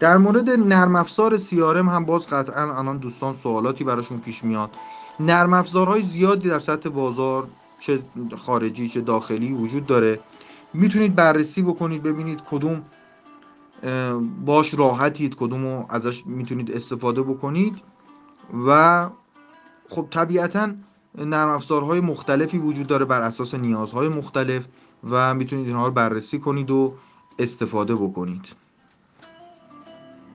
در مورد نرم افزار CRM هم باز قطعا الان دوستان سوالاتی براشون پیش میاد. نرم افزارهای زیادی در سطح بازار چه خارجی چه داخلی وجود داره. می‌تونید بررسی بکنید ببینید کدوم باش راحتید کدوم رو ازش می‌تونید استفاده بکنید و خب طبیعتا نرم افزارهای مختلفی وجود داره بر اساس نیازهای مختلف و می‌تونید اینها رو بررسی کنید و استفاده بکنید.